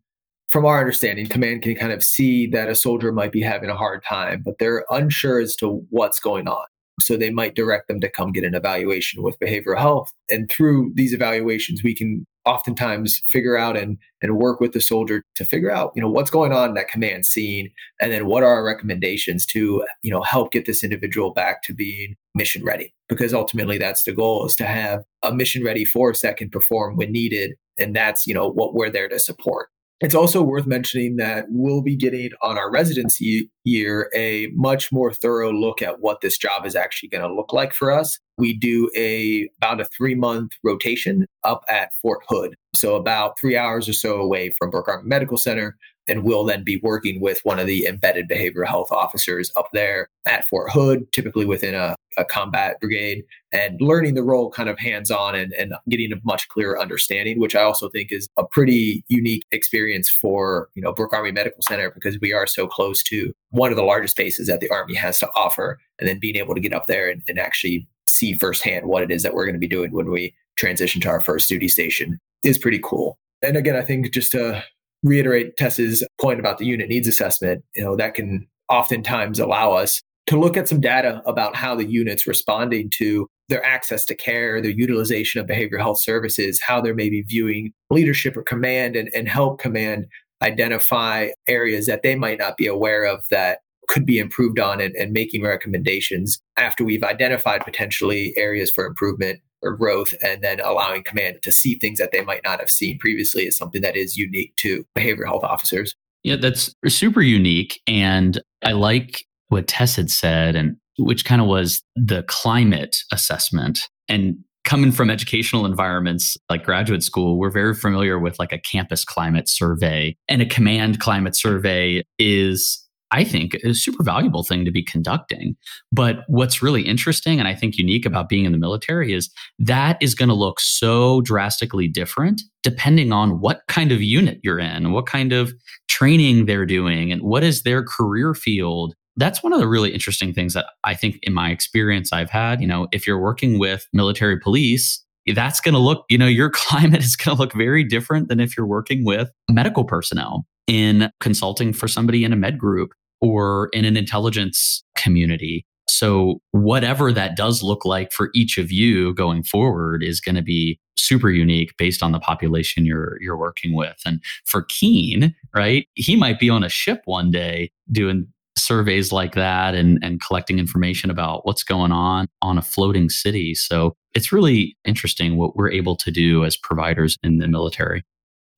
from our understanding, command can kind of see that a soldier might be having a hard time, but they're unsure as to what's going on. So they might direct them to come get an evaluation with behavioral health. And through these evaluations, we can oftentimes figure out and, and work with the soldier to figure out, you know, what's going on in that command scene. And then what are our recommendations to, you know, help get this individual back to being mission ready? Because ultimately that's the goal is to have a mission ready force that can perform when needed. And that's, you know, what we're there to support. It's also worth mentioning that we'll be getting on our residency year a much more thorough look at what this job is actually going to look like for us. We do a about a three month rotation up at Fort Hood. So about three hours or so away from Brooke Army Medical Center and we'll then be working with one of the embedded behavioral health officers up there at Fort Hood, typically within a, a combat brigade, and learning the role kind of hands on and, and getting a much clearer understanding, which I also think is a pretty unique experience for, you know, Brooke Army Medical Center because we are so close to one of the largest bases that the Army has to offer. And then being able to get up there and, and actually see firsthand what it is that we're going to be doing when we transition to our first duty station is pretty cool. And again, I think just to reiterate Tess's point about the unit needs assessment, you know, that can oftentimes allow us to look at some data about how the unit's responding to their access to care, their utilization of behavioral health services, how they're maybe viewing leadership or command and, and help command identify areas that they might not be aware of that could be improved on and, and making recommendations after we've identified potentially areas for improvement or growth and then allowing command to see things that they might not have seen previously is something that is unique to behavioral health officers. Yeah, that's super unique. And I like what Tess had said, and which kind of was the climate assessment. And coming from educational environments like graduate school, we're very familiar with like a campus climate survey. And a command climate survey is I think, a super valuable thing to be conducting. But what's really interesting and I think unique about being in the military is that is going to look so drastically different depending on what kind of unit you're in, what kind of training they're doing, and what is their career field. That's one of the really interesting things that I think, in my experience, I've had. You know, if you're working with military police, that's going to look, you know, your [laughs] climate is going to look very different than if you're working with medical personnel in consulting for somebody in a med group or in an intelligence community. So, whatever that does look like for each of you going forward is going to be super unique based on the population you're you're working with. And for Keen, right, he might be on a ship one day doing surveys like that and and collecting information about what's going on on a floating city. So, it's really interesting what we're able to do as providers in the military.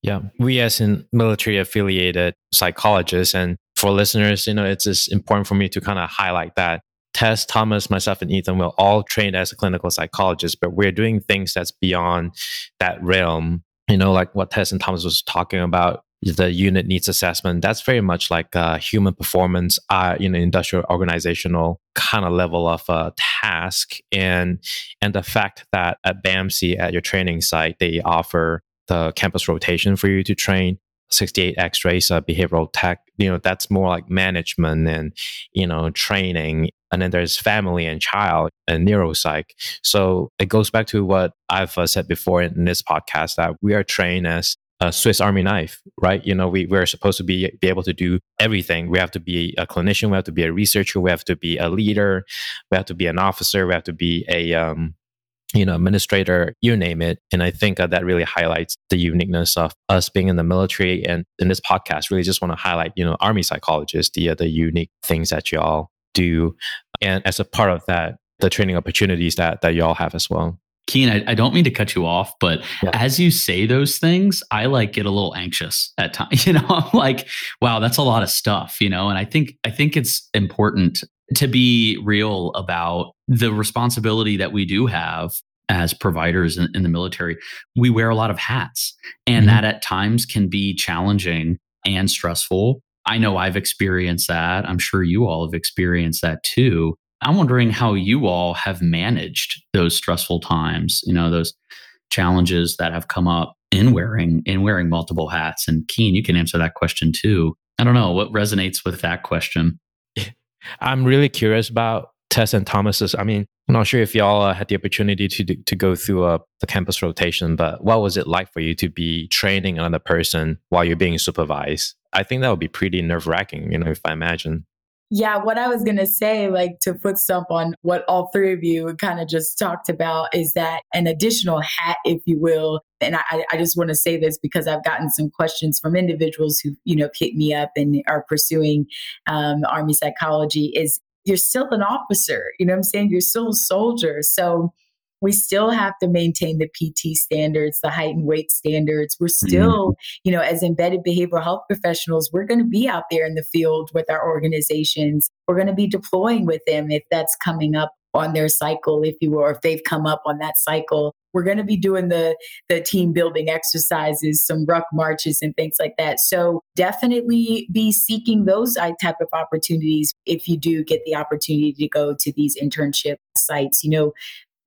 Yeah, we as in military affiliated psychologists, and for listeners, you know, it's just important for me to kind of highlight that Tess, Thomas, myself, and Ethan will all trained as a clinical psychologist, but we're doing things that's beyond that realm. You know, like what Tess and Thomas was talking about, the unit needs assessment. That's very much like a human performance, uh, you know, industrial organizational kind of level of uh, task, and and the fact that at BAMC at your training site they offer the campus rotation for you to train 68 x-rays uh, behavioral tech you know that's more like management and you know training. And then there's family and child and neuropsych. So it goes back to what i've uh, said before in this podcast that we are trained as a swiss army knife right? You know we, we're supposed to be, be able to do everything. We have to be a clinician. We have to be a researcher. We have to be a leader. We have to be an officer. We have to be a um, you know, administrator, you name it. And I think uh, that really highlights the uniqueness of us being in the military. And in this podcast, really just want to highlight, you know, Army psychologists, the, uh, the unique things that y'all do. And as a part of that, the training opportunities that, that y'all have as well. Keen, I, I, don't mean to cut you off, but yeah. as you say those things, I like get a little anxious at times. [laughs] You know, I'm like, wow, that's a lot of stuff, you know, and I think I think it's important to be real about the responsibility that we do have as providers in, in the military. We wear a lot of hats, and mm-hmm. that at times can be challenging and stressful. I know I've experienced that. I'm sure you all have experienced that too. I'm wondering how you all have managed those stressful times, you know, those challenges that have come up in wearing in wearing multiple hats. And Keen, you can answer that question too. I don't know what resonates with that question. [laughs] I'm really curious about Tess and Thomas's. I mean, I'm not sure if y'all uh, had the opportunity to to go through uh, the campus rotation, but what was it like for you to be training another person while you're being supervised? I think that would be pretty nerve wracking, you know, if I imagine. Yeah, what I was going to say, like to foot stomp on what all three of you kind of just talked about, is that an additional hat, if you will. And I, I just want to say this because I've gotten some questions from individuals who, you know, hit me up and are pursuing um, Army psychology. Is you're still an officer. You know what I'm saying? You're still a soldier. So we still have to maintain the PT standards, the height and weight standards. We're mm-hmm. still, mm-hmm. you know, as embedded behavioral health professionals, we're going to be out there in the field with our organizations. We're going to be deploying with them if that's coming up on their cycle, if you will, or if they've come up on that cycle. We're going to be doing the the team building exercises, some ruck marches and things like that. So definitely be seeking those type of opportunities if you do get the opportunity to go to these internship sites. You know,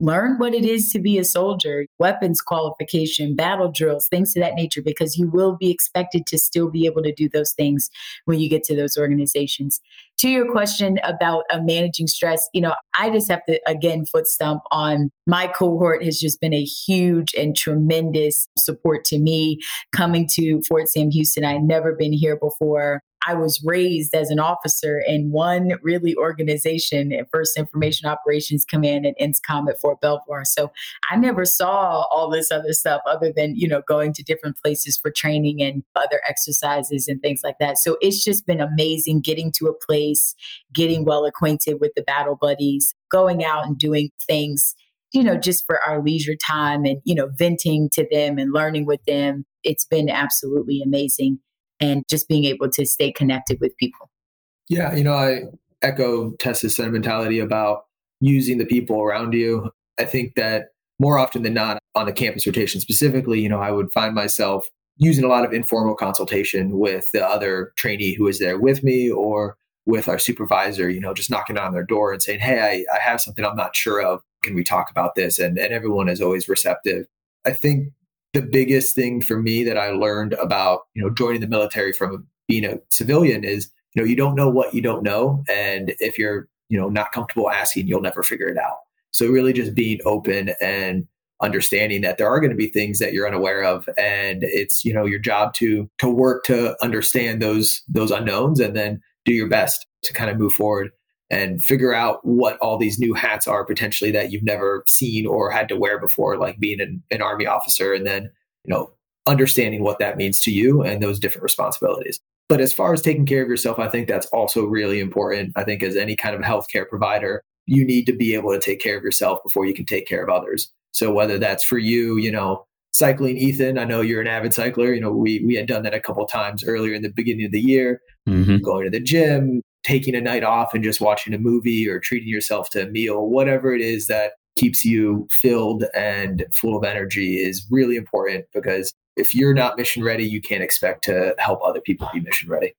learn what it is to be a soldier, weapons qualification, battle drills, things of that nature, because you will be expected to still be able to do those things when you get to those organizations. To your question about uh, managing stress, you know, I just have to again foot stump on my cohort has just been a huge and tremendous support to me coming to Fort Sam Houston. I'd never been here before. I was raised as an officer in one really organization at First Information Operations Command at INSCOM at Fort Belvoir. So I never saw all this other stuff other than, you know, going to different places for training and other exercises and things like that. So it's just been amazing getting to a place, getting well acquainted with the battle buddies, going out and doing things you know, just for our leisure time and, you know, venting to them and learning with them. It's been absolutely amazing and just being able to stay connected with people. Yeah, you know, I echo Tess's sentimentality about using the people around you. I think that more often than not on the campus rotation specifically, you know, I would find myself using a lot of informal consultation with the other trainee who is there with me or with our supervisor, you know, just knocking on their door and saying, Hey, I, I have something I'm not sure of. Can we talk about this? And, and everyone is always receptive. I think the biggest thing for me that I learned about, you know, joining the military from being a civilian is, you know, you don't know what you don't know. And if you're, you know, not comfortable asking, you'll never figure it out. So really just being open and understanding that there are going to be things that you're unaware of and it's you know your job to to work to understand those those unknowns and then do your best to kind of move forward and figure out what all these new hats are potentially that you've never seen or had to wear before, like being an, an army officer, and then you know understanding what that means to you and those different responsibilities. But as far as taking care of yourself, I think that's also really important. I think as any kind of healthcare provider, you need to be able to take care of yourself before you can take care of others. So whether that's for you, you know, cycling Ethan, I know you're an avid cycler. You know, we we had done that a couple times earlier in the beginning of the year, mm-hmm. going to the gym, taking a night off and just watching a movie or treating yourself to a meal, whatever it is that keeps you filled and full of energy is really important because if you're not mission ready, you can't expect to help other people be mission ready.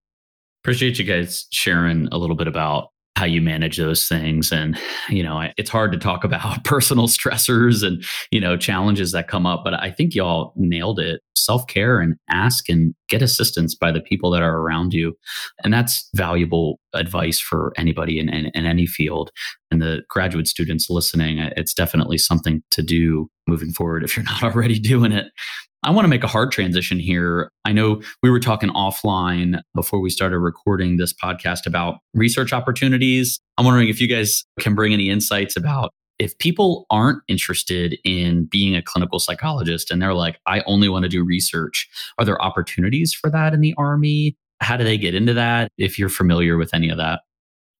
Appreciate you guys sharing a little bit about how you manage those things. And you know it's hard to talk about [laughs] personal stressors and you know challenges that come up but i think y'all nailed it. Self-care and ask and get assistance by the people that are around you. And that's valuable advice for anybody in, in, in any field. And the graduate students listening it's definitely something to do moving forward if you're not [laughs] already doing it I want to make a hard transition here. I know we were talking offline before we started recording this podcast about research opportunities. I'm wondering if you guys can bring any insights about if people aren't interested in being a clinical psychologist and they're like, I only want to do research, are there opportunities for that in the Army? How do they get into that if you're familiar with any of that?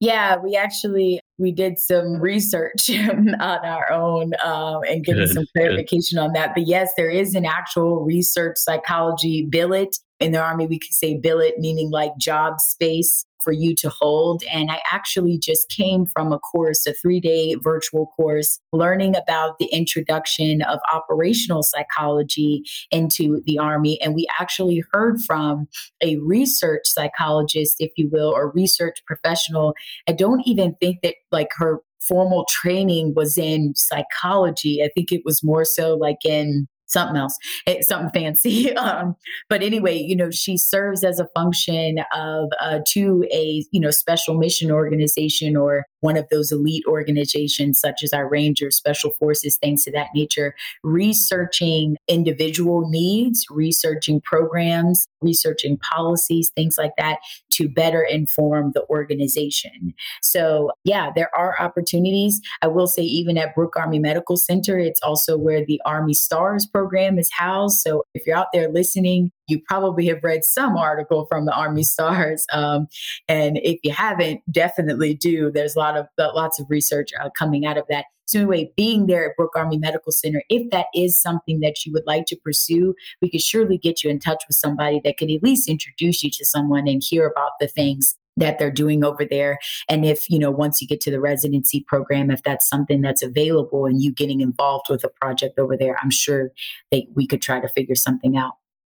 Yeah, we actually we did some research [laughs] on our own um, and getting good, some clarification good. on that. But yes, there is an actual research psychology billet in the Army. We could say billet meaning like job space for you to hold. And I actually just came from a course, a three day virtual course, learning about the introduction of operational psychology into the Army. And we actually heard from a research psychologist, if you will, or research professional. I don't even think that like her formal training was in psychology. I think it was more so like in something else, it's something fancy. [laughs] Um, but anyway, you know, she serves as a function of uh, to a you know special mission organization or one of those elite organizations such as our Rangers, Special Forces, things of that nature, researching individual needs, researching programs, researching policies, things like that to better inform the organization. So, yeah, there are opportunities. I will say, even at Brooke Army Medical Center, it's also where the Army STARS program is housed. So, if you're out there listening, you probably have read some article from the Army Stars, um, and if you haven't, definitely do. There's a lot of lots of research uh, coming out of that. So anyway, being there at Brooke Army Medical Center, if that is something that you would like to pursue, we could surely get you in touch with somebody that could at least introduce you to someone and hear about the things that they're doing over there and if you know once you get to the residency program if that's something that's available and you getting involved with a project over there i'm sure that we could try to figure something out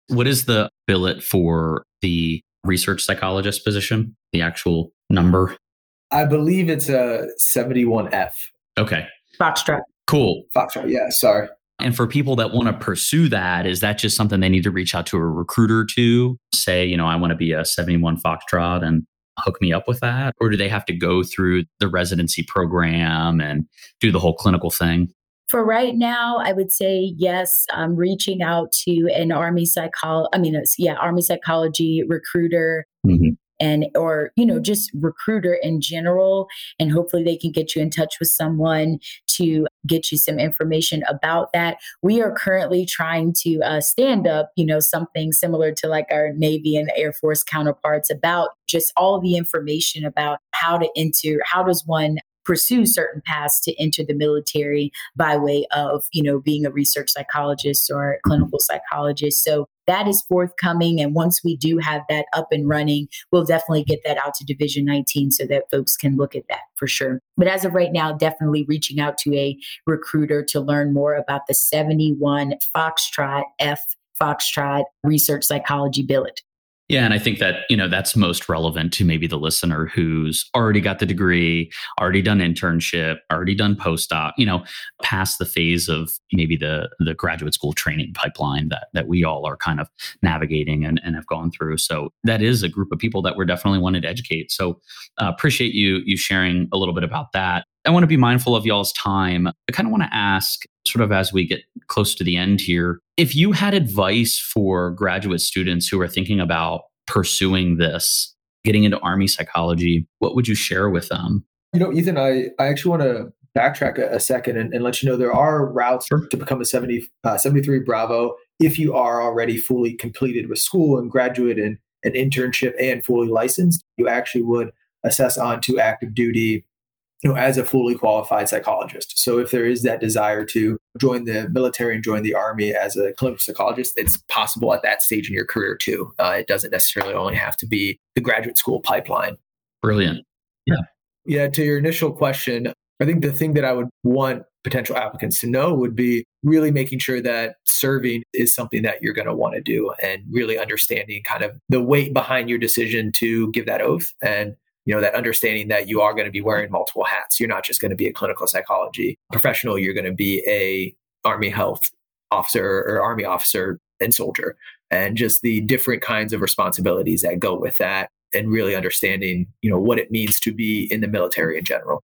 what is the billet for the research psychologist position? The actual number? I believe it's a 71F. Okay. Foxtrot. Cool. Foxtrot. Yeah. Sorry. And for people that want to pursue that, is that just something they need to reach out to a recruiter to say, you know, I want to be a 71 Foxtrot and hook me up with that? Or do they have to go through the residency program and do the whole clinical thing? For right now, I would say yes. I'm reaching out to an Army psychology, I mean, it's, yeah, Army psychology recruiter. Mm-hmm and or you know just recruiter in general and hopefully they can get you in touch with someone to get you some information about that we are currently trying to uh, stand up you know something similar to like our navy and air force counterparts about just all the information about how to enter how does one pursue certain paths to enter the military by way of, you know, being a research psychologist or clinical psychologist. So that is forthcoming. And once we do have that up and running, we'll definitely get that out to Division 19 so that folks can look at that for sure. But as of right now, definitely reaching out to a recruiter to learn more about the 71 Foxtrot F Foxtrot Research Psychology Billet. Yeah, and I think that, you know, that's most relevant to maybe the listener who's already got the degree, already done internship, already done postdoc, you know, past the phase of maybe the the graduate school training pipeline that that we all are kind of navigating and, and have gone through. So that is a group of people that we're definitely wanting to educate. So uh, appreciate you you sharing a little bit about that. I want to be mindful of y'all's time. I kind of want to ask, sort of as we get close to the end here, if you had advice for graduate students who are thinking about pursuing this, getting into Army psychology, what would you share with them? You know, Ethan, I, I actually want to backtrack a, a second and, and, let you know there are routes sure. to become a 70, uh, 73 Bravo if you are already fully completed with school and graduate and an internship and fully licensed. You actually would assess onto active duty you know, as a fully qualified psychologist. So if there is that desire to join the military and join the army as a clinical psychologist, it's possible at that stage in your career too. Uh, it doesn't necessarily only have to be the graduate school pipeline. Brilliant. Yeah. Yeah. To your initial question, I think the thing that I would want potential applicants to know would be really making sure that serving is something that you're going to want to do and really understanding kind of the weight behind your decision to give that oath and you know that understanding that you are going to be wearing multiple hats. You're not just going to be a clinical psychology professional. You're going to be a army health officer or army officer and soldier. And just the different kinds of responsibilities that go with that and really understanding you know what it means to be in the military in general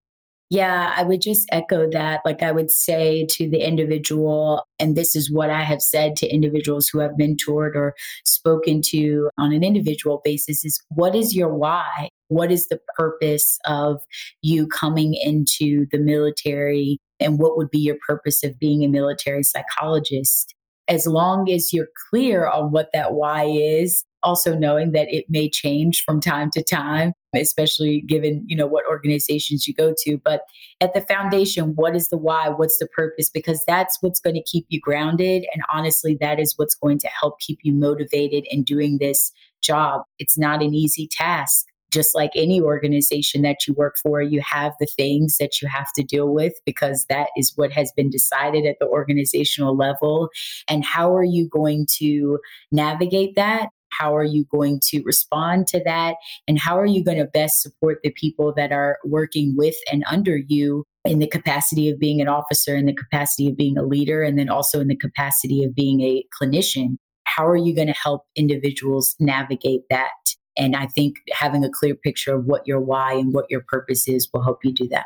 yeah, I would just echo that. Like I would say to the individual, and this is what I have said to individuals who have mentored or spoken to on an individual basis is what is your why? What is the purpose of you coming into the military? And what would be your purpose of being a military psychologist? As long as you're clear on what that why is, also knowing that it may change from time to time especially given you know what organizations you go to but at the foundation what is the why what's the purpose because that's what's going to keep you grounded and honestly that is what's going to help keep you motivated in doing this job it's not an easy task just like any organization that you work for, you have the things that you have to deal with because that is what has been decided at the organizational level. And how are you going to navigate that? How are you going to respond to that? And how are you going to best support the people that are working with and under you in the capacity of being an officer, in the capacity of being a leader, and then also in the capacity of being a clinician? How are you going to help individuals navigate that? And I think having a clear picture of what your why and what your purpose is will help you do that.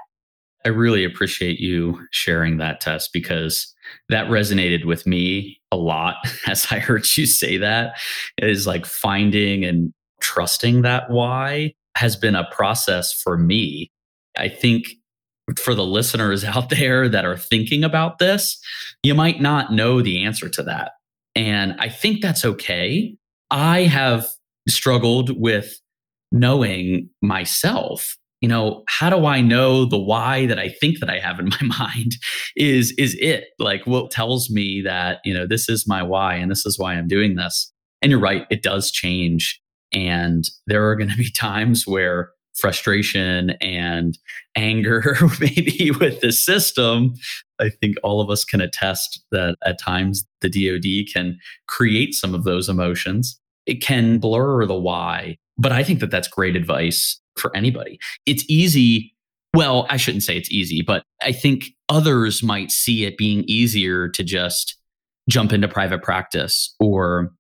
I really appreciate you sharing that Tess because that resonated with me a lot [laughs] as I heard you say that. It is like finding and trusting that why has been a process for me. I think for the listeners [laughs] out there that are thinking about this, you might not know the answer to that. And I think that's okay. I have struggled with knowing myself you know how do i know the why that i think that i have in [laughs] my mind is is it. Like what tells me that you know this is my why and this is why i'm doing this. And you're right it does change. And there are going to be [laughs] times where frustration and anger [laughs] maybe with the system i think all of us can attest that at times the dod can create some of those emotions. It can blur the why. But I think that that's great advice for anybody. It's easy. Well, I shouldn't say it's easy, but I think others might see it being easier to just jump into private practice or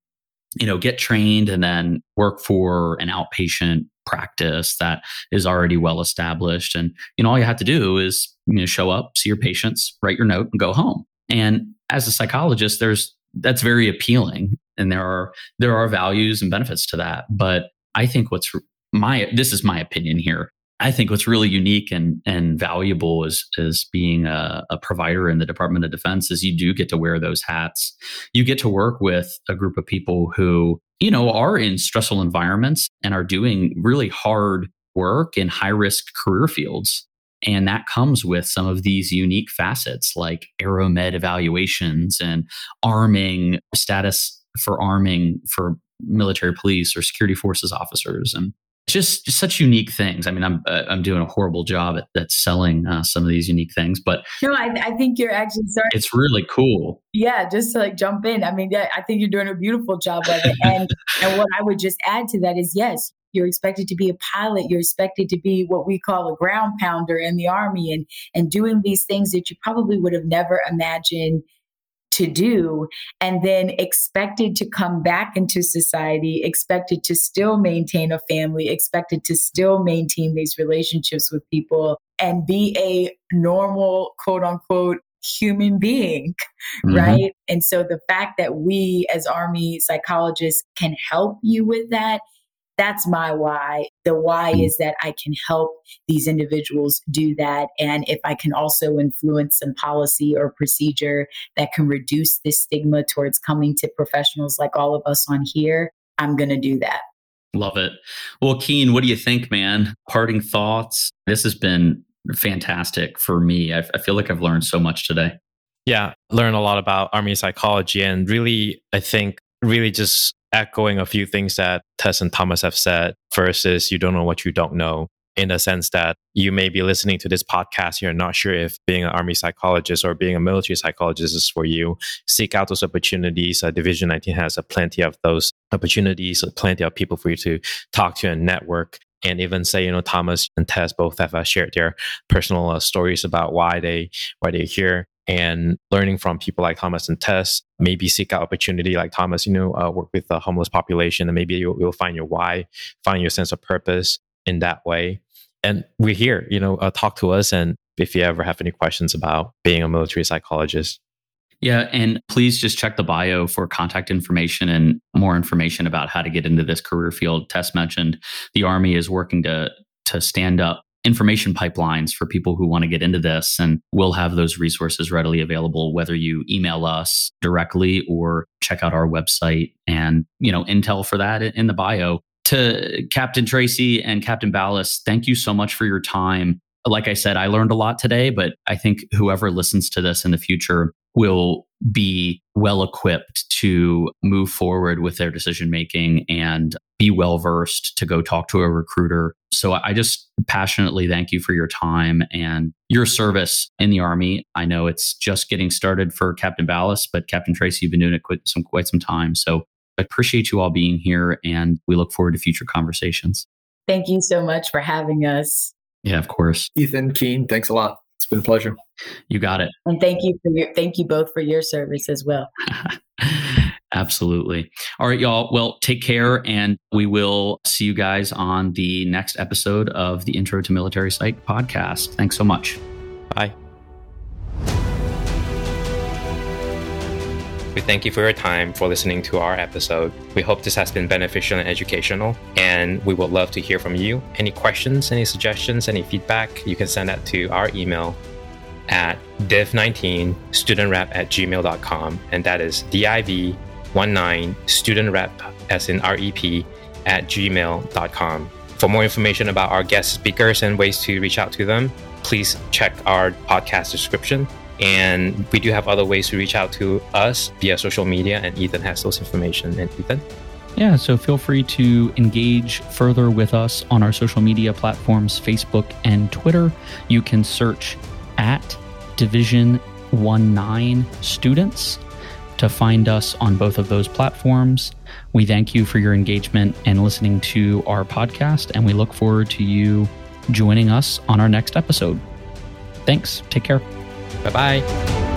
you know get trained and then work for an outpatient practice that is already well established and you know all you have to do is you know show up see your patients write your note and go home and as a psychologist there's that's very appealing and there are there are values and benefits to that but i think what's my this is my opinion here I think what's really unique and and valuable is is being a, a, provider in the Department of Defense is you do get to wear those hats. You get to work with a group of people who you know are in stressful environments and are doing really hard work in high risk career fields. And that comes with some of these unique facets like aeromed evaluations and arming status for arming for military police or security forces officers and just, just such unique things. I mean, I'm uh, I'm doing a horrible job at, at selling uh, some of these unique things, but no, I, I think you're actually sorry. It's really cool. Yeah, just to like jump in. I mean, yeah, I think you're doing a beautiful job of it. And [laughs] and what I would just add to that is yes, you're expected to be a pilot. You're expected to be what we call a ground pounder in the army, and and doing these things that you probably would have never imagined to do and then expected to come back into society, expected to still maintain a family, expected to still maintain these relationships with people and be a normal, quote unquote, human being, mm-hmm. right? And so the fact that we as Army psychologists can help you with that that's my why. The why mm. is that I can help these individuals do that. And if I can also influence some policy or procedure that can reduce the stigma towards coming to professionals like all of us on here, I'm going to do that. Love it. Well, Keen, what do you think, man? Parting thoughts? This has been fantastic for me. I, I feel like I've learned so much today. Yeah, learn a lot about Army psychology. And really, I think really just echoing a few things that Tess and Thomas have said. versus you don't know what you don't know in the sense that you may be listening to this podcast, you're not sure if being an army psychologist or being a military psychologist is for you. Seek out those opportunities. Uh, Division 19 has a plenty of those opportunities, plenty of people for you to talk to and network. And even say, you know, Thomas and Tess both have uh, shared their personal uh, stories about why they why they're here and learning from people like Thomas and Tess, maybe seek out opportunity like Thomas, you know, uh, work with the homeless population and maybe you'll, you'll, find your why, find your sense of purpose in that way. And we're here, you know, uh, talk to us. And if you ever have any questions about being a military psychologist. Yeah. And please just check the bio for contact information and more information about how to get into this career field. Tess mentioned the Army is working to to stand up information pipelines for people who want to get into this. And we'll have those resources readily available, whether you email us directly or check out our website and, you know, intel for that in the bio. To Captain Tracy and Captain Ballas, thank you so much for your time. Like I said, I learned a lot today, but I think whoever listens to this in the future will be well equipped to move forward with their decision making and be well versed to go talk to a recruiter. So I just passionately thank you for your time and your service in the Army. I know it's just getting started for Captain Ballas, but Captain Tracy, you've been doing it quite some, quite some time. So I appreciate you all being here and we look forward to future conversations. Thank you so much for having us. Yeah, of course. Ethan, Keen, thanks a lot. It's been a pleasure. You got it. And thank you for your thank you both for your service as well. [laughs] Absolutely. All right, y'all. Well, take care, and we will see you guys on the next episode of the Intro to Military Psych podcast. Thanks so much. Bye. We thank you for your time for listening to our episode. We hope this has been beneficial and educational, and we would love to hear from you. Any questions, any suggestions, any feedback, you can send that to our email at div19studentrep at gmail.com, and that is div19 studentrep as in rep at gmail.com. For more information about our guest speakers and ways to reach out to them, please check our podcast description and we do have other ways to reach out to us via social media, and Ethan has those information. And Ethan? Yeah, so feel free to engage further with us on our social media platforms, Facebook and Twitter. You can search at Division 19 Students to find us on both of those platforms. We thank you for your engagement and listening to our podcast, and we look forward to you joining us on our next episode. Thanks. Take care. Bye bye.